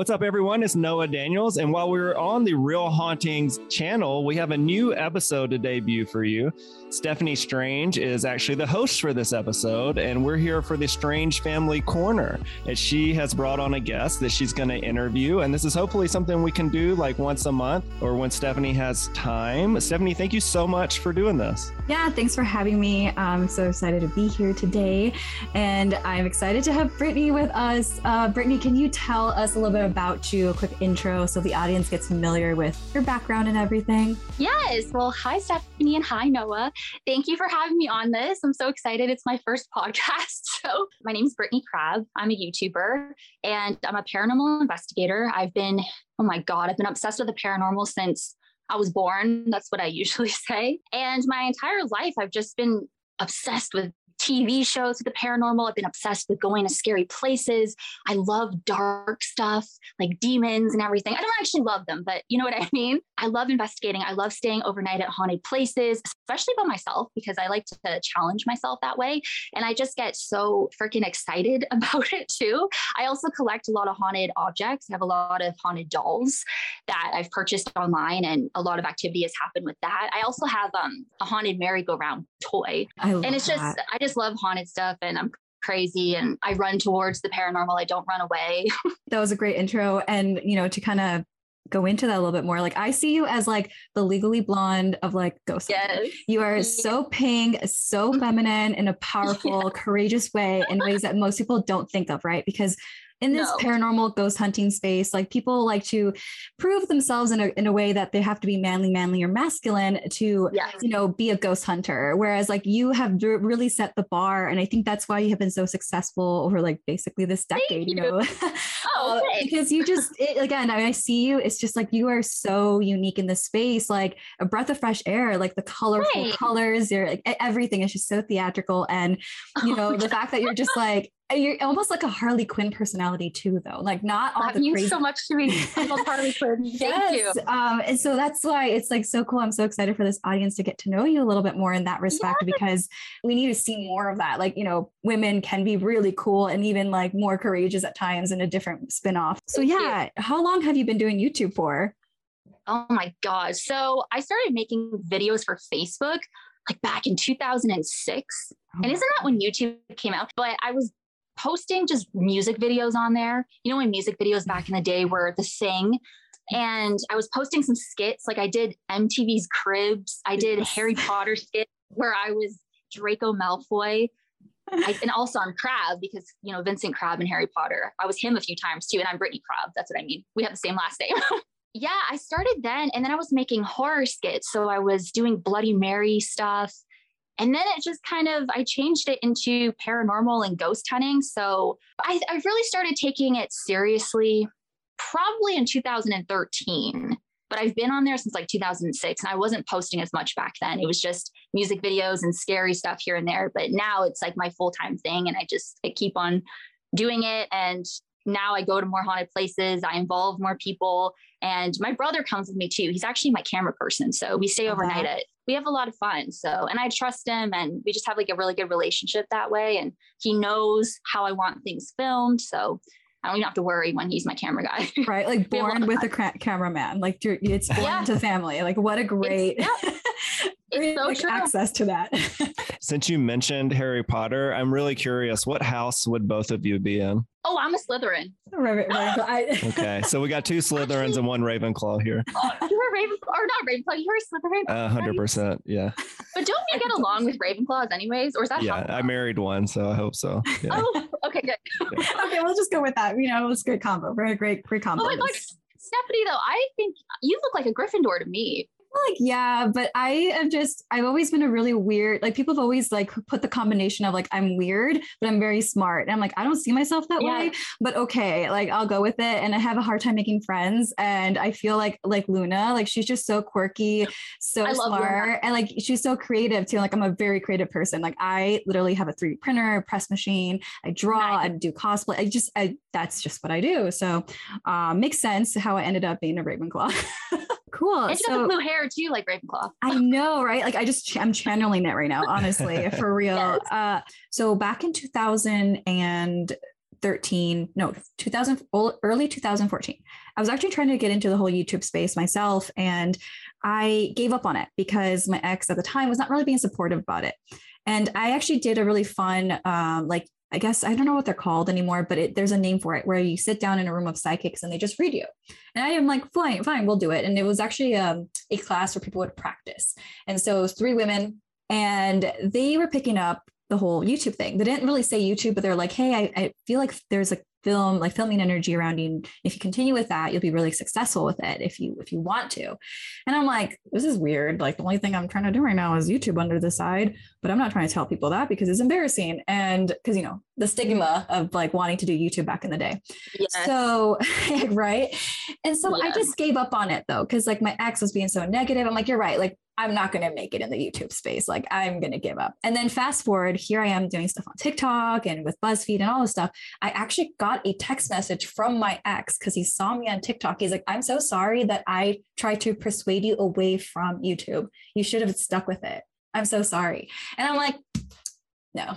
What's up, everyone? It's Noah Daniels. And while we're on the Real Hauntings channel, we have a new episode to debut for you. Steffany Strange is actually the host for this episode, and we're here for the Strange Family Corner. And she has brought on a guest that she's going to interview. And this is hopefully something we can do like once a month or when Steffany has time. Steffany, thank you so much for doing this. Yeah, thanks for having me. I'm so excited to be here today. And I'm excited to have Brittney with us. Uh, Brittney, can you tell us a little bit about you, a quick intro so the audience gets familiar with your background and everything? Yes. Well, hi, Steffany, and hi, Noah. Thank you for having me on this. I'm so excited. It's my first podcast. So, my name is Brittney Crabb. I'm a YouTuber and I'm a paranormal investigator. I've been, oh my God, I've been obsessed with the paranormal since I was born. That's what I usually say. And my entire life, I've just been obsessed with TV shows with the paranormal. I've been obsessed with going to scary places. I love dark stuff like demons and everything. I don't actually love them, but you know what I mean? I love investigating. I love staying overnight at haunted places, especially by myself because I like to challenge myself that way. And I just get so freaking excited about it too. I also collect a lot of haunted objects. I have a lot of haunted dolls that I've purchased online and a lot of activity has happened with that. I also have um, a haunted merry-go-round toy. and it's just, that. I just just love haunted stuff and I'm crazy and I run towards the paranormal. I don't run away. that was a great intro. And, you know, to kind of go into that a little bit more, like I see you as like the legally blonde of like ghost. Yes. You are so pink, so feminine in a powerful, yeah. courageous way in ways that most people don't think of, right? Because in this no. paranormal ghost hunting space like people like to prove themselves in a, in a way that they have to be manly manly or masculine to yes. you know be a ghost hunter whereas like you have really set the bar and i think that's why you have been so successful over like basically this decade you. you. know oh, uh, because you just it, again I, I see you it's just like you are so unique in this space like a breath of fresh air like the colorful right. colors you're like everything is just so theatrical and you know oh, the fact that you're just like you're almost like a Harley Quinn personality too, though. Like not all that the means crazy. so much to me. I love Harley Quinn. Thank yes. you. Um, and so that's why it's like so cool. I'm so excited for this audience to get to know you a little bit more in that respect because we need to see more of that. Like, you know, women can be really cool and even like more courageous at times in a different spin-off. So Thank you. yeah, how long have you been doing YouTube for? Oh my God. So I started making videos for Facebook like back in 2006. Oh. And isn't that when YouTube came out? But I was posting just music videos on there. You know, when music videos back in the day were the thing. And I was posting some skits. Like I did MTV's Cribs. I did. Harry Potter skit where I was Draco Malfoy. I, and also I'm Crab because you know Vincent Crabbe and Harry Potter. I was him a few times too, and I'm Brittney Crabb. That's what I mean. We have the same last name. yeah, I started then, and then I was making horror skits. So I was doing Bloody Mary stuff, and then it just kind of I changed it into paranormal and ghost hunting. So I, I really started taking it seriously, probably in 2013. But I've been on there since like 2006, and I wasn't posting as much back then. It was just music videos and scary stuff here and there. But now it's like my full time thing, and I just I keep on doing it. And now I go to more haunted places. I involve more people, and my brother comes with me too. He's actually my camera person, so we stay wow. overnight at. We have a lot of fun. So, and I trust him, and we just have like a really good relationship that way. And he knows how I want things filmed, so I don't even have to worry when he's my camera guy. Right, like a born with a cra- cameraman. Like it's born Yeah. into the family. Like what a great, great, so like, true. access to that. Since you mentioned Harry Potter, I'm really curious. What house would both of you be in? oh, I'm a Slytherin. Right, right, right. Okay, so we got two Slytherins and one Ravenclaw here. Oh, you're a Ravenclaw, or not Ravenclaw. You're a Slytherin. A hundred percent. Yeah, But don't you get along with Ravenclaws anyways, or is that yeah. I married one, so I hope so. Yeah. Oh, okay, good. okay, we'll just go with that. You know, it was a good combo. Very great, great combo. Oh my god, Steffany, though, I think you look like a Gryffindor to me. Like yeah but i am just i've always been a really weird like people have always like put the combination of like i'm weird but i'm very smart. And i'm like i don't see myself that Yeah. way but okay like i'll go with it. And i have a hard time making friends. And i feel like like luna like she's just so quirky so Luna. smart and like she's so creative too. Like i'm a very creative person. Like i literally have a 3d printer press machine i draw Nice. i do cosplay. I just i that's just what i do. So uh makes sense how i ended up being a ravenclaw cool And she got so the blue hair too, like Ravenclaw. I know, right? Like I just I'm channeling it right now, honestly, for real. Yes. Uh so back in 2013, no, 2000 early 2014. I was actually trying to get into the whole YouTube space myself and I gave up on it because my ex at the time was not really being supportive about it. And I actually did a really fun um like I guess I don't know what they're called anymore, but it, there's a name for it where you sit down in a room of psychics and they just read you. And I am like, fine, fine, we'll do it. And it was actually um, a class where people would practice. And so it was three women and they were picking up the whole YouTube thing. They didn't really say YouTube, but they're like, hey, I, I feel like there's a film, like filming energy around you. And if you continue with that, you'll be really successful with it if you if you want to. And I'm like, this is weird. Like the only thing I'm trying to do right now is YouTube under the side, but I'm not trying to tell people that because it's embarrassing. And because you know, the stigma of like wanting to do YouTube back in the day. Yes. So, right. And so I just gave up on it though, because like my ex was being so negative. I'm like, you're right. Like, I'm not going to make it in the YouTube space. Like, I'm going to give up. And then fast forward, here I am doing stuff on TikTok and with BuzzFeed and all this stuff. I actually got a text message from my ex because he saw me on TikTok. He's like, I'm so sorry that I tried to persuade you away from YouTube. You should have stuck with it. I'm so sorry. And I'm like, no.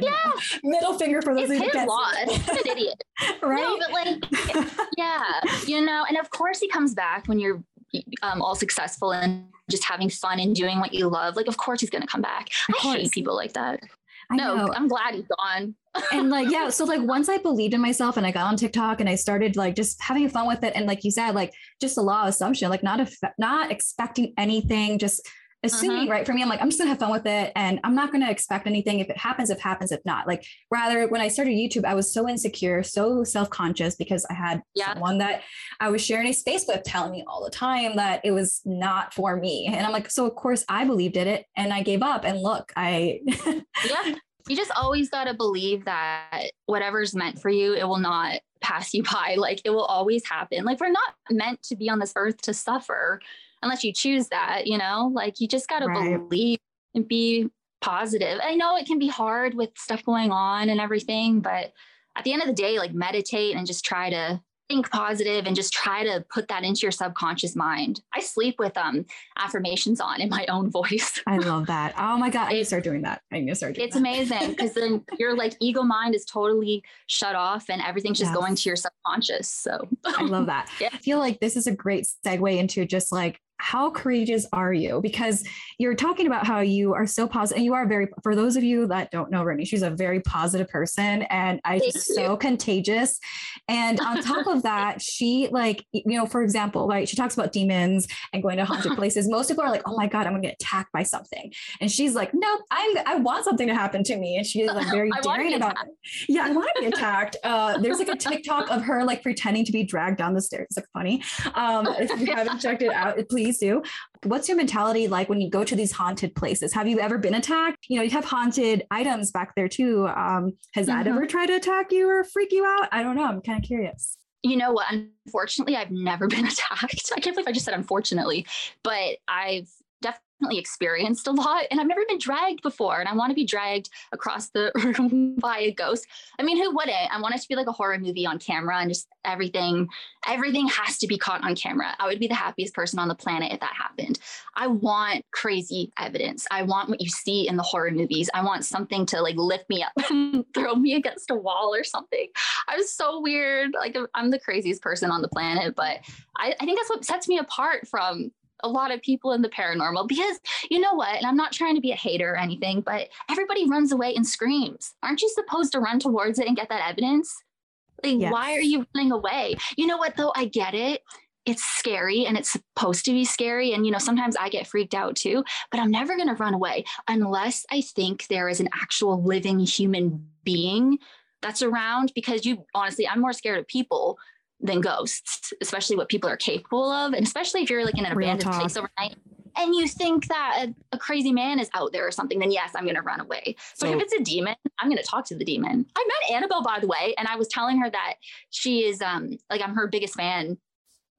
Yeah. Middle finger for those It's who his can't loss. see. He's an idiot. right? No, but like, yeah, you know, and of course he comes back when you're um, all successful and just having fun and doing what you love. Like, of course he's gonna come back. Of I hate people like that. I no, know. I'm glad he's gone. and like yeah so like once i believed in myself and i got on tiktok and i started like just having fun with it and like you said like just a law of assumption like not a, not expecting anything just assuming mm-hmm. right for me i'm like i'm just gonna have fun with it and i'm not gonna expect anything if it happens if happens if not like rather when i started youtube i was so insecure so self-conscious because i had Yeah. someone that i was sharing a space with telling me all the time that it was not for me and i'm like so of course i believed in it and i gave up and look i Yeah. You just always got to believe that whatever's meant for you, it will not pass you by. Like it will always happen. Like we're not meant to be on this earth to suffer unless you choose that, you know? Like you just got to Right. believe and be positive. I know it can be hard with stuff going on and everything, but at the end of the day, like meditate and just try to think positive and just try to put that into your subconscious mind. I sleep with um affirmations on in my own voice. I love that. Oh my god, I need to start doing that. I need to start It's that. amazing because then your like ego mind is totally shut off and everything's just yes. going to your subconscious. So I love that. Yeah. I feel like this is a great segue into just like how courageous are you? Because you're talking about how you are so positive. And you are very, for those of you that don't know Brittney, she's a very positive person and I just so contagious. And on top of that, she like, you know, for example, like she talks about demons and going to haunted places. Most people are like, oh my God, I'm gonna get attacked by something. And she's like, no, I'm, I want something to happen to me. And she's like very daring about it. Yeah, I want to be attacked. Uh, there's like a TikTok of her like pretending to be dragged down the stairs. It's like funny. Um, if you haven't checked it out, please please do. What's your mentality like when you go to these haunted places? Have you ever been attacked? You know, you have haunted items back there too. Um, has that mm-hmm. ever tried to attack you or freak you out? I don't know. I'm kind of curious. You know what? Unfortunately, I've never been attacked. I can't believe I just said unfortunately, but I've experienced a lot and I've never been dragged before and I want to be dragged across the room by a ghost. I mean, who wouldn't? I want it to be like a horror movie on camera and just everything everything has to be caught on camera. I would be the happiest person on the planet if that happened. I want crazy evidence. I want what you see in the horror movies. I want something to like lift me up and throw me against a wall or something. I'm so weird. Like I'm the craziest person on the planet, but I, I think that's what sets me apart from a lot of people in the paranormal because you know what? And I'm not trying to be a hater or anything, but everybody runs away and screams. Aren't you supposed to run towards it and get that evidence? Like, yes. why are you running away? You know what, though? I get it. It's scary and it's supposed to be scary. And, you know, sometimes I get freaked out too, but I'm never going to run away unless I think there is an actual living human being that's around because you honestly, I'm more scared of people than ghosts, especially what people are capable of. And especially if you're like in an Real abandoned talk. place overnight and you think that a, a, crazy man is out there or something, then yes, I'm going to run away. So, but if it's a demon, I'm going to talk to the demon. I met Annabelle, by the way, and I was telling her that she is um like I'm her biggest fan.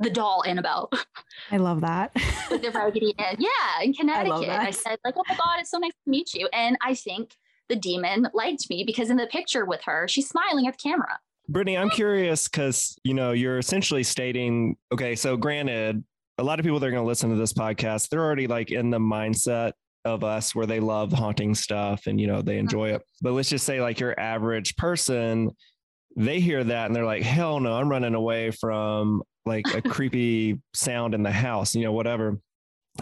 The doll Annabelle. I love that. With the Raggedy Ann. Yeah, in Connecticut. I, I said, like, oh my God, it's so nice to meet you. And I think the demon liked me because in the picture with her, she's smiling at the camera. Brittney, I'm curious because you know you're essentially stating, okay, so granted, a lot of people that are going to listen to this podcast, they're already like in the mindset of us where they love haunting stuff and you know they mm-hmm. enjoy it. But let's just say like your average person, they hear that and they're like, hell no, I'm running away from like a creepy sound in the house, you know, whatever.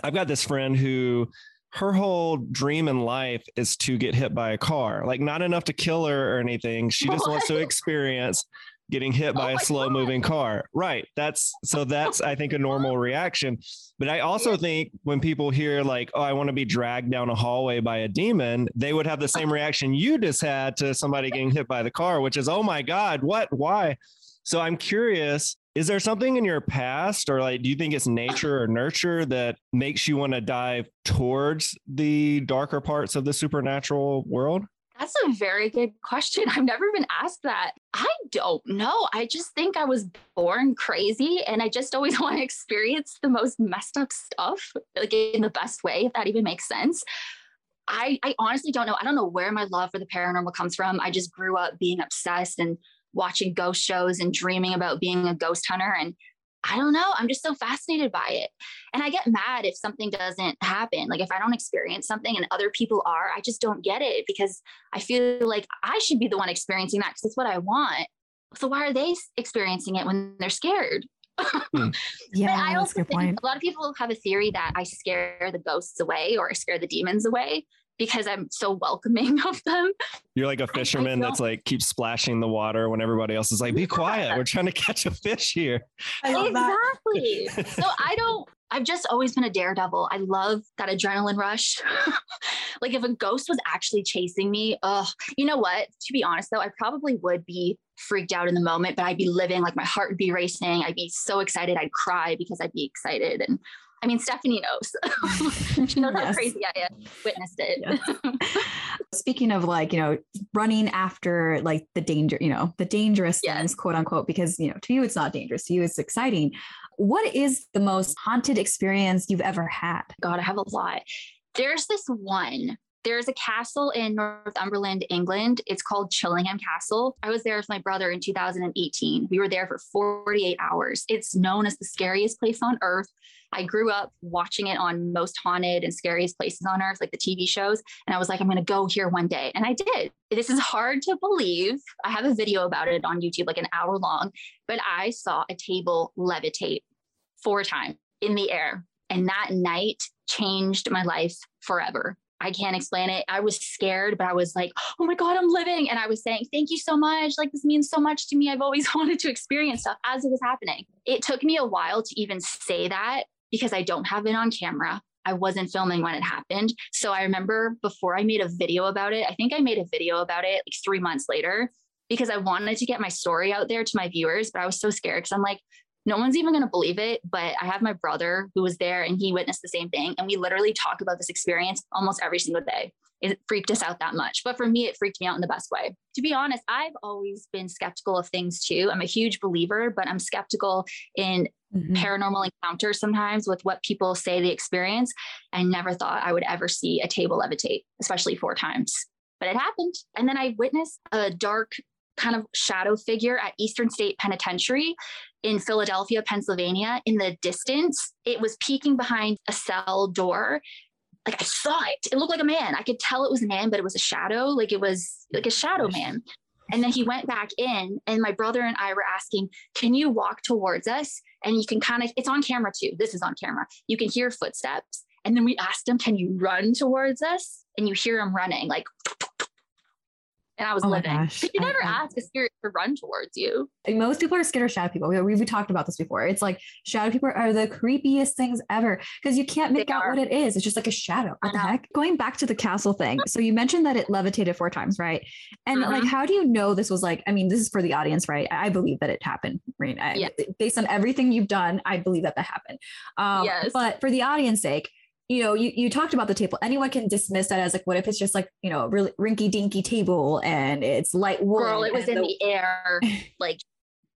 I've got this friend who her whole dream in life is to get hit by a car. Like not enough to kill her or anything. She just what? wants to experience getting hit oh by oh a slow God. moving car. Right. That's so that's I think a normal reaction. But I also think when people hear like, oh, I want to be dragged down a hallway by a demon, they would have the same reaction you just had to somebody getting hit by the car, which is, oh my God, what? Why? So I'm curious is there something in your past, or like, do you think it's nature or nurture that makes you want to dive towards the darker parts of the supernatural world? That's a very good question. I've never been asked that. I don't know. I just think I was born crazy and I just always want to experience the most messed up stuff, like in the best way, if that even makes sense. I, I honestly don't know. I don't know where my love for the paranormal comes from. I just grew up being obsessed and watching ghost shows and dreaming about being a ghost hunter. And I don't know, I'm just so fascinated by it. And I get mad if something doesn't happen. Like if I don't experience something and other people are, I just don't get it because I feel like I should be the one experiencing that because it's what I want. So why are they experiencing it when they're scared? Hmm. yeah, I also think point. a lot of people have a theory that I scare the ghosts away or I scare the demons away because I'm so welcoming of them. You're like a fisherman that's like keeps splashing the water when everybody else is like, be quiet. We're trying to catch a fish here. Exactly. so I don't, I've just always been a daredevil. I love that adrenaline rush. like if a ghost was actually chasing me, oh, you know what? To be honest though, I probably would be freaked out in the moment, but I'd be living like my heart would be racing. I'd be so excited. I'd cry because I'd be excited. And I mean, Steffany knows. she knows yes. how crazy I am. Witnessed it. Yes. Speaking of like, you know, running after like the danger, you know, the dangerous yes. things, quote unquote, because, you know, to you, it's not dangerous. To you, it's exciting. What is the most haunted experience you've ever had? God, I have a lot. There's this one There's a castle in Northumberland, England. It's called Chillingham Castle. I was there with my brother in 2018. We were there for 48 hours. It's known as the scariest place on earth. I grew up watching it on most haunted and scariest places on earth, like the TV shows. And I was like, I'm going to go here one day. And I did. This is hard to believe. I have a video about it on YouTube, like an hour long, but I saw a table levitate four times in the air. And that night changed my life forever. I can't explain it. I was scared, but I was like, oh my God, I'm living. And I was saying, thank you so much. Like, this means so much to me. I've always wanted to experience stuff as it was happening. It took me a while to even say that because I don't have it on camera. I wasn't filming when it happened. So I remember before I made a video about it, I think I made a video about it like three months later because I wanted to get my story out there to my viewers, but I was so scared because I'm like, no one's even going to believe it. But I have my brother who was there and he witnessed the same thing. And we literally talk about this experience almost every single day. It freaked us out that much. But for me, it freaked me out in the best way. To be honest, I've always been skeptical of things too. I'm a huge believer, but I'm skeptical in mm-hmm. paranormal encounters sometimes with what people say the experience. I never thought I would ever see a table levitate, especially four times. But it happened. And then I witnessed a dark kind of shadow figure at Eastern State Penitentiary in Philadelphia, Pennsylvania. In the distance, it was peeking behind a cell door. Like I saw it. It looked like a man. I could tell it was a man, but it was a shadow. Like it was like a shadow man. And then he went back in, and my brother and I were asking, Can you walk towards us? And you can kind of, it's on camera too. This is on camera. You can hear footsteps. And then we asked him, Can you run towards us? And you hear him running, like and I was oh living. But you never I, ask a spirit to run towards you. Most people are scared of shadow people. We, we, talked about this before. It's like shadow people are the creepiest things ever because you can't make they out are. what it is. It's just like a shadow. What the heck? Going back to the castle thing. So you mentioned that it levitated four times, right? And mm-hmm. like, how do you know this was like? I mean, this is for the audience, right? I believe that it happened, right? I, yeah. Based on everything you've done, I believe that that happened. Um, yes. But for the audience sake, you know, you, you talked about the table. Anyone can dismiss that as like, what if it's just like, you know, really rinky dinky table and it's light wood. Girl, it was in the, the air, like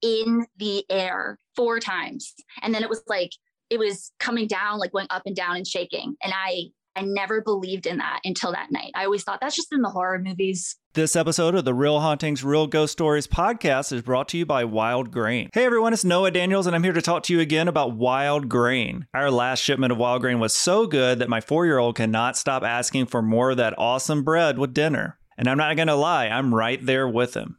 in the air four times. And then it was like, it was coming down, like going up and down and shaking. And I I never believed in that until that night. I always thought that's just in the horror movies. This episode of the Real Hauntings, Real Ghost Stories podcast is brought to you by Wildgrain. Hey everyone, it's Noah Daniels, and I'm here to talk to you again about Wildgrain. Our last shipment of Wildgrain was so good that my four year old cannot stop asking for more of that awesome bread with dinner. And I'm not gonna lie, I'm right there with him.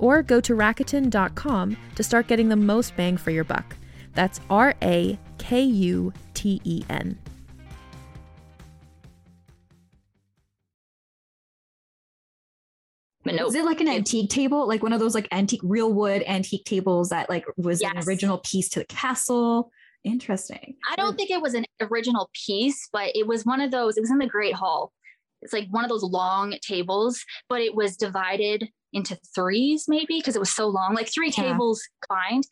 or go to Rakuten.com to start getting the most bang for your buck. That's R A K U T E N. But no, is it like an antique table, like one of those like antique real wood antique tables that like was yes. an original piece to the castle? Interesting. I don't think it was an original piece, but it was one of those. It was in the Great Hall. It's like one of those long tables, but it was divided into threes, maybe because it was so long, like three yeah. tables combined.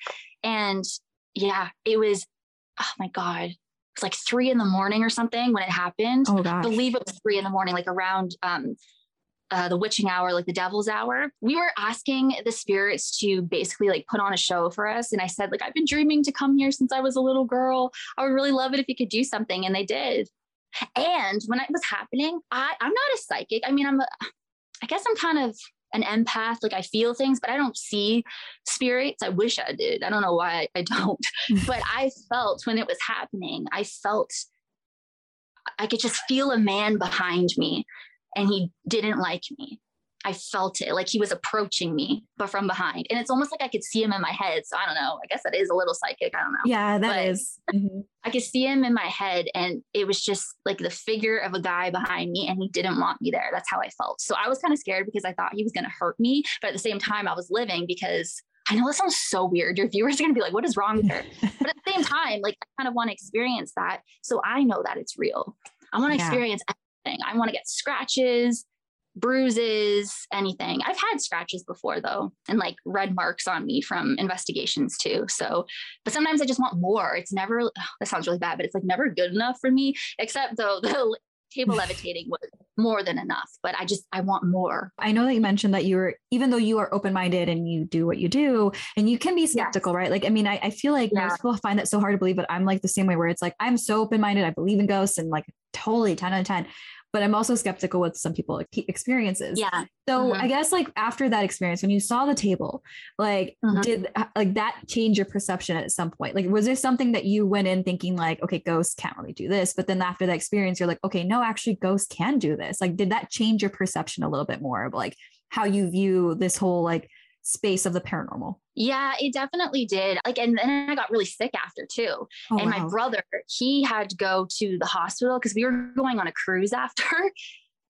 And yeah, it was. Oh my god, It was like three in the morning or something when it happened. Oh, gosh. I believe it was three in the morning, like around um, uh, the witching hour, like the devil's hour. We were asking the spirits to basically like put on a show for us. And I said, like, I've been dreaming to come here since I was a little girl. I would really love it if you could do something. And they did. And when it was happening, I, I'm not a psychic. I mean, I'm a, I guess I'm kind of an empath. Like I feel things, but I don't see spirits. I wish I did. I don't know why I don't. Mm. but I felt when it was happening, I felt I could just feel a man behind me and he didn't like me. I felt it like he was approaching me, but from behind. And it's almost like I could see him in my head. So I don't know. I guess that is a little psychic. I don't know. Yeah, that but is. Mm-hmm. I could see him in my head. And it was just like the figure of a guy behind me. And he didn't want me there. That's how I felt. So I was kind of scared because I thought he was going to hurt me. But at the same time, I was living because I know that sounds so weird. Your viewers are going to be like, what is wrong with her? but at the same time, like I kind of want to experience that. So I know that it's real. I want to yeah. experience everything. I want to get scratches bruises, anything. I've had scratches before though, and like red marks on me from investigations too. So, but sometimes I just want more. It's never, oh, that sounds really bad, but it's like never good enough for me, except though the table levitating was more than enough, but I just, I want more. I know that you mentioned that you're, even though you are open minded and you do what you do, and you can be skeptical, yes. right? Like, I mean, I, I feel like yeah. most people find that so hard to believe, but I'm like the same way where it's like, I'm so open minded. I believe in ghosts and like totally 10 out of 10 but I'm also skeptical with some people experiences. Yeah. So mm-hmm. I guess like after that experience, when you saw the table, like mm-hmm. did like that change your perception at some point? Like was there something that you went in thinking like, okay, ghosts can't really do this, but then after that experience, you're like, okay, no, actually, ghosts can do this. Like, did that change your perception a little bit more of like how you view this whole like space of the paranormal. Yeah, it definitely did. Like, and then I got really sick after too. Oh, and wow. my brother, he had to go to the hospital because we were going on a cruise after.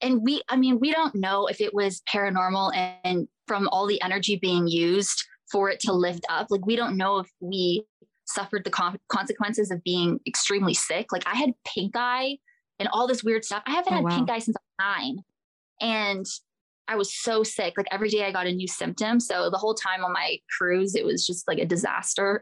And we, I mean, we don't know if it was paranormal and, and from all the energy being used for it to lift up. Like, we don't know if we suffered the con- consequences of being extremely sick. Like, I had pink eye and all this weird stuff. I haven't oh, had wow. pink eye since I'm nine. And I was so sick. Like every day I got a new symptom. So the whole time on my cruise, it was just like a disaster.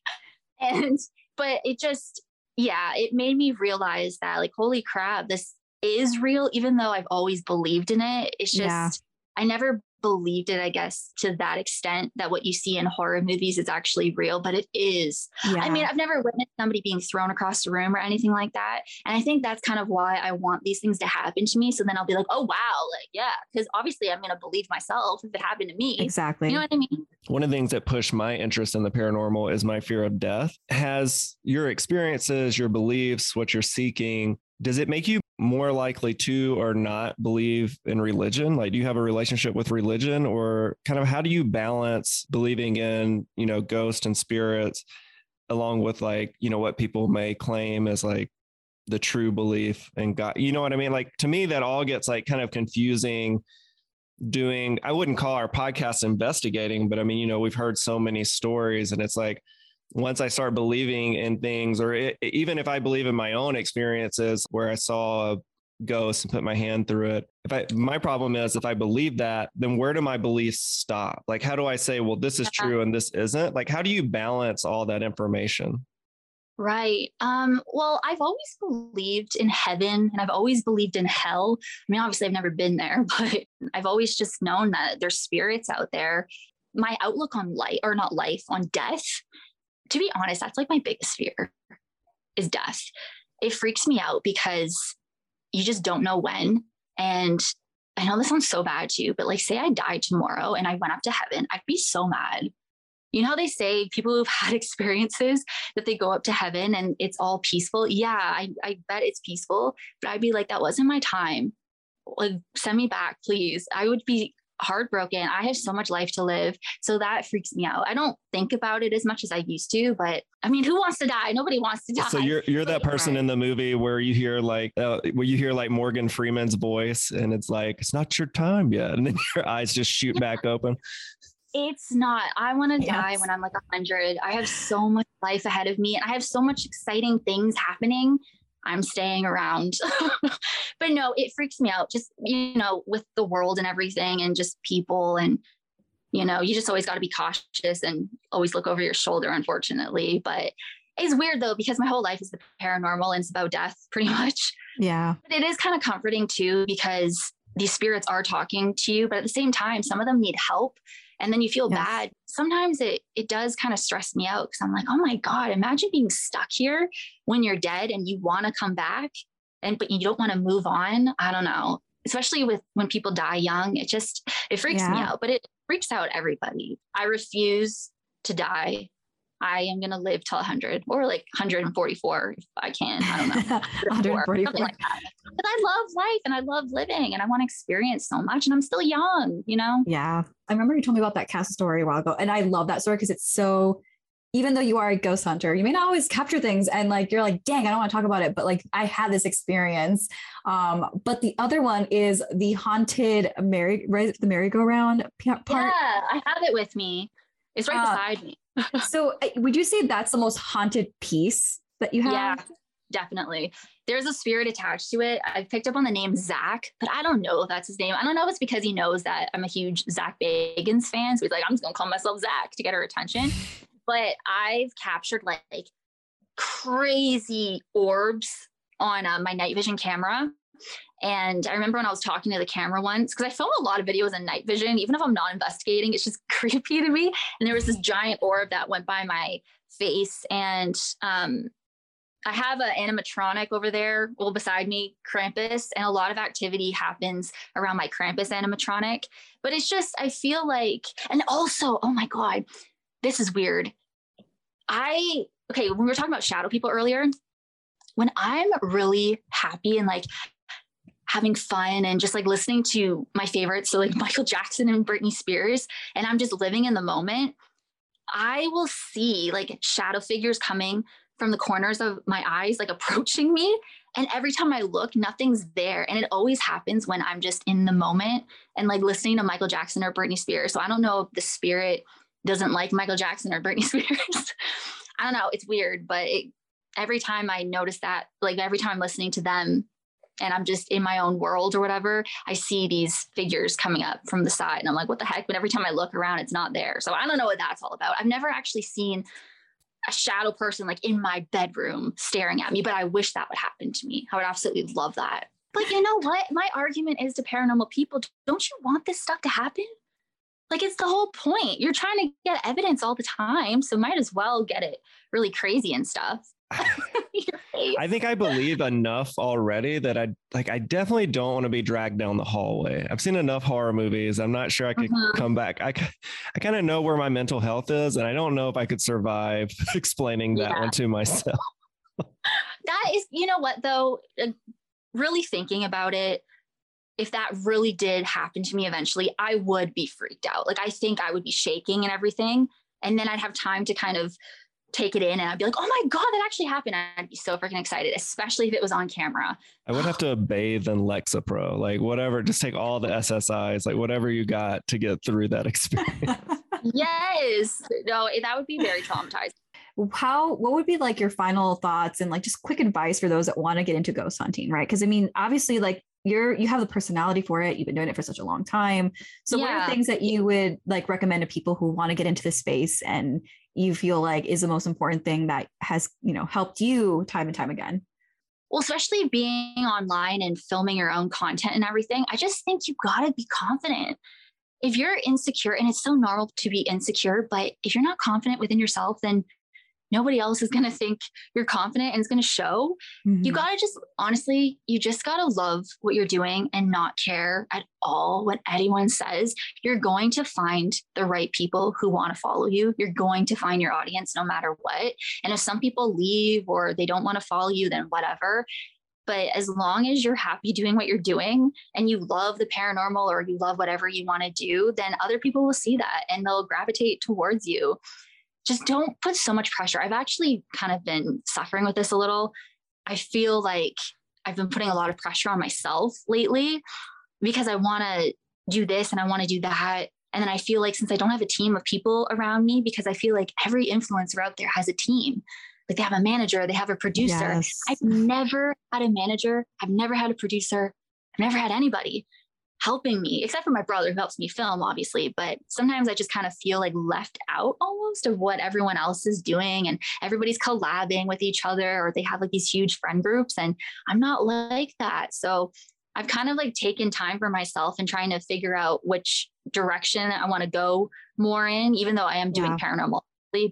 and, but it just, yeah, it made me realize that, like, holy crap, this is real, even though I've always believed in it. It's just, yeah. I never believed it, I guess, to that extent that what you see in horror movies is actually real, but it is. Yeah. I mean, I've never witnessed somebody being thrown across the room or anything like that. And I think that's kind of why I want these things to happen to me. So then I'll be like, oh, wow, like, yeah, because obviously I'm going to believe myself if it happened to me. Exactly. You know what I mean? One of the things that pushed my interest in the paranormal is my fear of death. Has your experiences, your beliefs, what you're seeking, does it make you more likely to or not believe in religion? Like, do you have a relationship with religion, or kind of how do you balance believing in, you know, ghosts and spirits along with like, you know, what people may claim as like the true belief in God? You know what I mean? Like, to me, that all gets like kind of confusing doing i wouldn't call our podcast investigating but i mean you know we've heard so many stories and it's like once I start believing in things, or it, even if I believe in my own experiences where I saw a ghost and put my hand through it, if I, my problem is if I believe that, then where do my beliefs stop? Like, how do I say, well, this is true and this isn't? Like, how do you balance all that information? Right. Um, well, I've always believed in heaven and I've always believed in hell. I mean, obviously, I've never been there, but I've always just known that there's spirits out there. My outlook on life, or not life, on death to be honest, that's like my biggest fear is death. It freaks me out because you just don't know when. And I know this sounds so bad to you, but like, say I died tomorrow and I went up to heaven, I'd be so mad. You know how they say people who've had experiences that they go up to heaven and it's all peaceful? Yeah, I, I bet it's peaceful, but I'd be like, that wasn't my time. Like, send me back, please. I would be heartbroken. I have so much life to live. So that freaks me out. I don't think about it as much as I used to, but I mean, who wants to die? Nobody wants to die. So you're you're that person right. in the movie where you hear like uh, where you hear like Morgan Freeman's voice and it's like it's not your time yet and then your eyes just shoot back open. It's not. I want to yes. die when I'm like 100. I have so much life ahead of me and I have so much exciting things happening I'm staying around. but no, it freaks me out just, you know, with the world and everything and just people. And, you know, you just always got to be cautious and always look over your shoulder, unfortunately. But it's weird though, because my whole life is the paranormal and it's about death pretty much. Yeah. But it is kind of comforting too, because these spirits are talking to you, but at the same time, some of them need help and then you feel yes. bad sometimes it it does kind of stress me out because i'm like oh my god imagine being stuck here when you're dead and you want to come back and but you don't want to move on i don't know especially with when people die young it just it freaks yeah. me out but it freaks out everybody i refuse to die I am going to live till 100 or like 144 if I can. I don't know. 144. Like but I love life and I love living and I want to experience so much and I'm still young, you know? Yeah. I remember you told me about that castle story a while ago and I love that story because it's so even though you are a ghost hunter, you may not always capture things and like you're like, dang, I don't want to talk about it, but like I had this experience. Um, but the other one is the haunted merry right, the merry-go-round part. Yeah, I have it with me. It's right uh, beside me so would you say that's the most haunted piece that you have? Yeah, definitely. There's a spirit attached to it. I picked up on the name Zach, but I don't know if that's his name. I don't know if it's because he knows that I'm a huge Zak Bagans fan. So he's like, I'm just gonna call myself Zach to get her attention. But I've captured like, like crazy orbs on uh, my night vision camera and I remember when I was talking to the camera once, because I film a lot of videos in night vision, even if I'm not investigating, it's just creepy to me. And there was this giant orb that went by my face. And um, I have an animatronic over there, well, beside me, Krampus, and a lot of activity happens around my Krampus animatronic. But it's just, I feel like, and also, oh my God, this is weird. I, okay, when we were talking about shadow people earlier, when I'm really happy and like having fun and just like listening to my favorites, so like Michael Jackson and Britney Spears, and I'm just living in the moment, I will see like shadow figures coming from the corners of my eyes, like approaching me. And every time I look, nothing's there. And it always happens when I'm just in the moment and like listening to Michael Jackson or Britney Spears. So I don't know if the spirit doesn't like Michael Jackson or Britney Spears. I don't know. It's weird, but it, every time I notice that, like every time I'm listening to them, and I'm just in my own world or whatever, I see these figures coming up from the side and I'm like, what the heck? But every time I look around, it's not there. So I don't know what that's all about. I've never actually seen a shadow person like in my bedroom staring at me, but I wish that would happen to me. I would absolutely love that. But you know what? My argument is to paranormal people don't you want this stuff to happen? Like it's the whole point. You're trying to get evidence all the time. So might as well get it really crazy and stuff. I think I believe enough already that I like I definitely don't want to be dragged down the hallway. I've seen enough horror movies. I'm not sure I could uh-huh. come back. I I kind of know where my mental health is and I don't know if I could survive explaining that yeah. one to myself. that is you know what though really thinking about it if that really did happen to me eventually, I would be freaked out. Like I think I would be shaking and everything and then I'd have time to kind of take it in and I'd be like, oh my God, that actually happened. I'd be so freaking excited, especially if it was on camera. I would have to bathe in Lexapro, like whatever, just take all the SSIs, like whatever you got to get through that experience. yes. No, that would be very traumatizing. How, what would be like your final thoughts and like just quick advice for those that want to get into ghost hunting, right? Because I mean, obviously, like you're you have the personality for it you've been doing it for such a long time so yeah. what are things that you would like recommend to people who want to get into this space and you feel like is the most important thing that has you know helped you time and time again? Well especially being online and filming your own content and everything i just think you got to be confident. If you're insecure and it's so normal to be insecure but if you're not confident within yourself then nobody else is going to think you're confident and it's going to show. Mm-hmm. You got to just honestly, you just got to love what you're doing and not care at all what anyone says. You're going to find the right people who want to follow you. You're going to find your audience no matter what. And if some people leave or they don't want to follow you, then whatever. But as long as you're happy doing what you're doing and you love the paranormal or you love whatever you want to do, then other people will see that and they'll gravitate towards you. Just don't put so much pressure. I've actually kind of been suffering with this a little. I feel like I've been putting a lot of pressure on myself lately because I want to do this and I want to do that. And then I feel like since I don't have a team of people around me, because I feel like every influencer out there has a team, like they have a manager, they have a producer. Yes. I've never had a manager, I've never had a producer, I've never had anybody helping me, except for my brother who helps me film, obviously. But sometimes I just kind of feel like left out almost of what everyone else is doing, and everybody's collabing with each other, or they have like these huge friend groups. And I'm not like that. So I've kind of like taken time for myself and trying to figure out which direction I want to go more in, even though I am doing yeah. paranormal,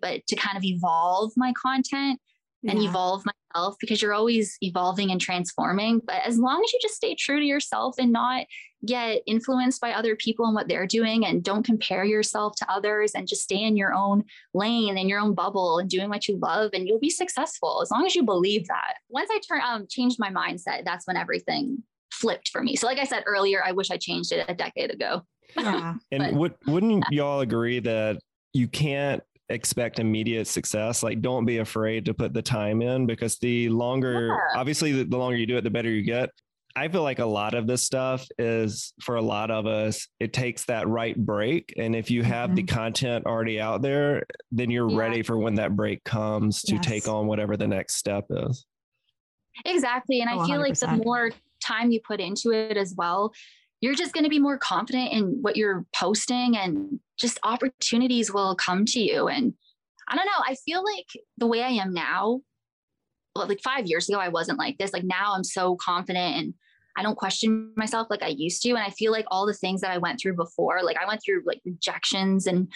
but to kind of evolve my content and yeah. evolve myself because you're always evolving and transforming. But as long as you just stay true to yourself and not get influenced by other people and what they're doing and don't compare yourself to others and just stay in your own lane and your own bubble and doing what you love and you'll be successful as long as you believe that. Once I turn um changed my mindset, that's when everything flipped for me. So, like I said earlier, I wish I changed it a decade ago. Yeah. and would, wouldn't y'all agree that you can't expect immediate success? Like, don't be afraid to put the time in because the longer, yeah. obviously, the, the longer you do it, the better you get. I feel like a lot of this stuff is for a lot of us, it takes that right break. And if you have mm-hmm. the content already out there, then you're yeah. ready for when that break comes to yes. take on whatever the next step is. Exactly. And I oh, feel 100%. like the more time you put into it as well, you're just going to be more confident in what you're posting and just opportunities will come to you. And I don't know, I feel like the way I am now, well, like five years ago, I wasn't like this. Like now I'm so confident and I don't question myself like I used to. And I feel like all the things that I went through before, like I went through like rejections and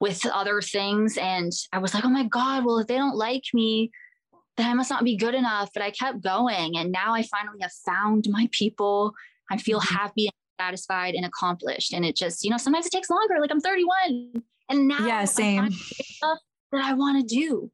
with other things. And I was like, oh my God, well, if they don't like me, then I must not be good enough. But I kept going. And now I finally have found my people. I feel mm-hmm. happy and satisfied and accomplished. And it just, you know, sometimes it takes longer. Like I'm 31 and now yeah, same. stuff that I want to do.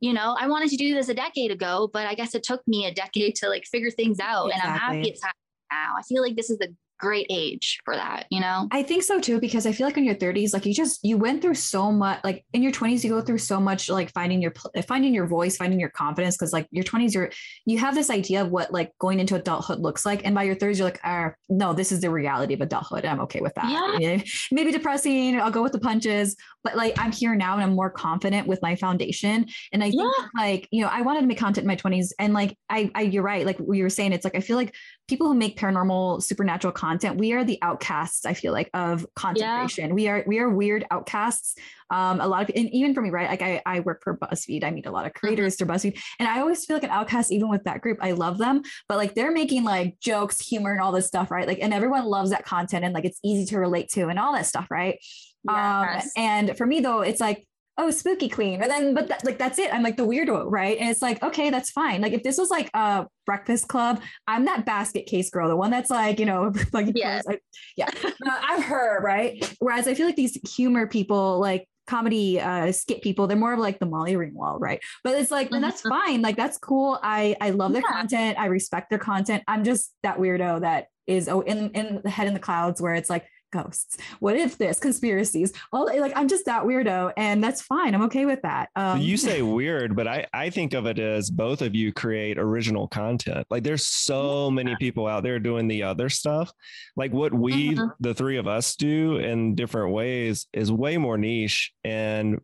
You know, I wanted to do this a decade ago, but I guess it took me a decade to like figure things out. Exactly. And I'm happy it's happening now. I feel like this is the great age for that, you know? I think so too, because I feel like in your 30s, like you just, you went through so much, like in your 20s, you go through so much, like finding your, finding your voice, finding your confidence. Cause like your 20s, you're, you have this idea of what like going into adulthood looks like. And by your 30s, you're like, ah, no, this is the reality of adulthood. I'm okay with that. Yeah. Maybe depressing. I'll go with the punches, but like I'm here now and I'm more confident with my foundation. And I think yeah. like, you know, I wanted to make content in my 20s and like, I, I, you're right. Like we were saying, it's like, I feel like people who make paranormal supernatural content we are the outcasts i feel like of contemplation yeah. we are we are weird outcasts um a lot of and even for me right like i, I work for buzzfeed i meet a lot of mm-hmm. creators mm-hmm. through buzzfeed and i always feel like an outcast even with that group i love them but like they're making like jokes humor and all this stuff right like and everyone loves that content and like it's easy to relate to and all that stuff right yes. um and for me though it's like oh spooky queen. And then but that, like that's it. I'm like the weirdo right? And it's like okay that's fine. Like if this was like a breakfast club i'm that basket case girl the one that's like you know like yes. like, yeah. Uh, i'm her right? Whereas i feel like these humor people like comedy uh skit people they're more of like the molly ringwald right? But it's like and that's mm-hmm. fine. Like that's cool. I i love their yeah. content. I respect their content. I'm just that weirdo that is oh in in the head in the clouds where it's like ghosts. What if this? Conspiracies. All like i'm just that weirdo and that's fine. I'm okay with that. Um, you say weird but i i think of it as both of you create original content. Like there's so many people out there doing the other stuff. Like what we mm-hmm. the three of us do in different ways is way more niche and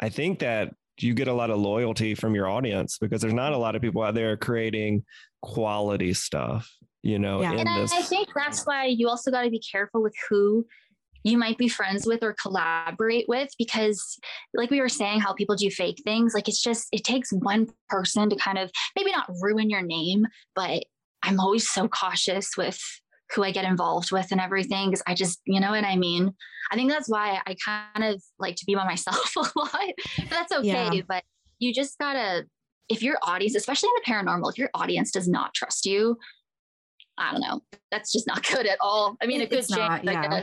i think that you get a lot of loyalty from your audience because there's not a lot of people out there creating quality stuff you know yeah. and I, I think that's why you also got to be careful with who you might be friends with or collaborate with because like we were saying how people do fake things like it's just it takes one person to kind of maybe not ruin your name but i'm always so cautious with who i get involved with and everything because i just you know what i mean i think that's why i kind of like to be by myself a lot but that's okay yeah. but you just gotta if your audience especially in the paranormal if your audience does not trust you I don't know. That's just not good at all. I mean, a good chance. Yeah.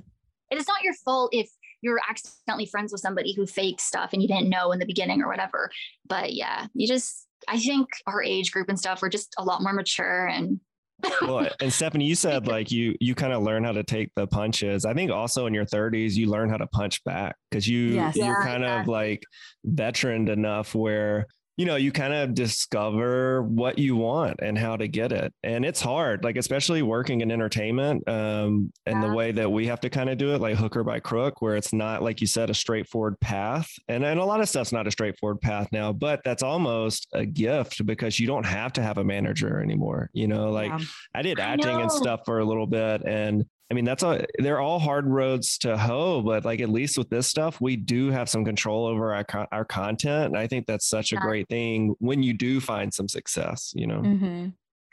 it is not your fault if you're accidentally friends with somebody who fakes stuff and you didn't know in the beginning or whatever. But yeah, you just I think our age group and stuff, we're just a lot more mature and well, and Steffany, you said like you you kind of learn how to take the punches. I think also in your 30s, you learn how to punch back because you yes. you're yeah, kind yeah. of like veteran enough where you know, you kind of discover what you want and how to get it. And it's hard, like, especially working in entertainment um, and yeah. the way that we have to kind of do it, like hooker by crook, where it's not, like you said, a straightforward path. And, and a lot of stuff's not a straightforward path now, but that's almost a gift because you don't have to have a manager anymore. You know, like yeah. I did acting and stuff for a little bit. And I mean, that's a, they're all hard roads to hoe, but like at least with this stuff, we do have some control over our, our content. And I think that's such a great thing when you do find some success, you know? Mm-hmm.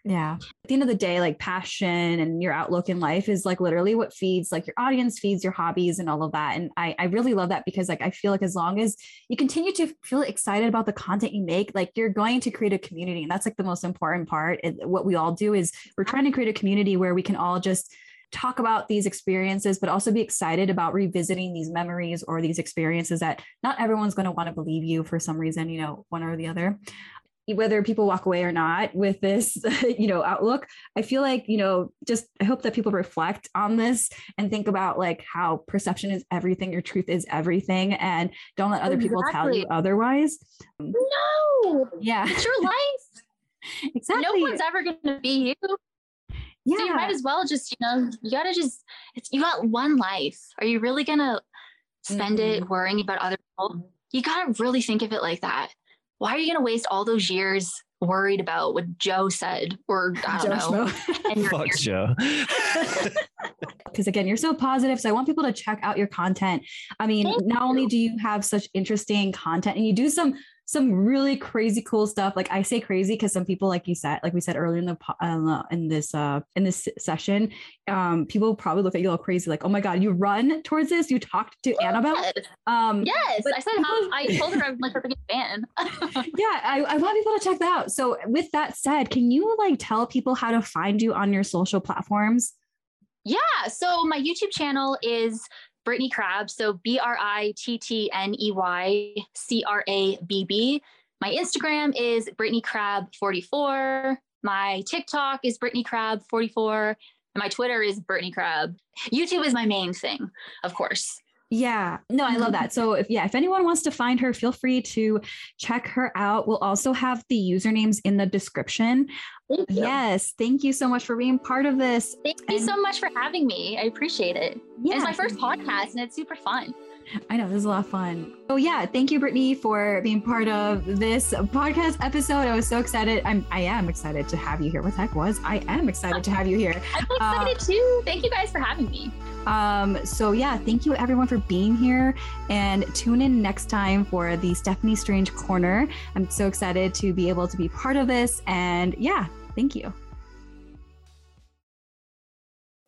Yeah. At the end of the day, like passion and your outlook in life is like literally what feeds like your audience, feeds your hobbies and all of that. And I, I really love that because like I feel like as long as you continue to feel excited about the content you make, like you're going to create a community. And that's like the most important part. what we all do is we're trying to create a community where we can all just talk about these experiences, but also be excited about revisiting these memories or these experiences that not everyone's going to want to believe you for some reason, you know, one or the other. Whether people walk away or not with this, you know, outlook, I feel like, you know, just I hope that people reflect on this and think about like how perception is everything, your truth is everything, and don't let other exactly. people tell you otherwise. No. Yeah. It's your life. exactly. No one's ever going to be you yeah. So you might as well just, you know, you gotta just it's you got one life. Are you really gonna spend mm-hmm. it worrying about other people? You gotta really think of it like that. Why are you gonna waste all those years worried about what Joe said or I don't Joe know? Fuck Joe. Because again, you're so positive. So I want people to check out your content. I mean, Thank not you. only do you have such interesting content and you do some some really crazy cool stuff. Like I say crazy because some people, like you said, like we said earlier in the uh, in this uh in this session, um, people probably look at you all crazy, like, oh my god, you run towards this. You talked to yes. Annabelle. Um, yes, I said people, I told her I'm like her biggest fan. yeah, I, I want people to check that out. So with that said, can you like tell people how to find you on your social platforms? Yeah, so my YouTube channel is Brittney Crabb. So B R I T T N E Y C R A B B. My Instagram is Brittney Crabb 44. My TikTok is Brittney Crabb 44. And my Twitter is Brittney Crabb. YouTube is my main thing, of course. Yeah, no, I love that. Mm-hmm. So if yeah, if anyone wants to find her, feel free to check her out. We'll also have the usernames in the description. Thank yes, thank you so much for being part of this. Thank and, you so much for having me. I appreciate it. Yeah, it's my first podcast and it's super fun. I know this is a lot of fun. Oh yeah, thank you, Brittney, for being part of this podcast episode. I was so excited. I'm I am excited to have you here. What the heck was? I am excited to have you here. I'm excited uh, too. Thank you guys for having me. Um, so yeah, thank you everyone for being here and tune in next time for the Steffany Strange Corner. I'm so excited to be able to be part of this. And yeah, thank you.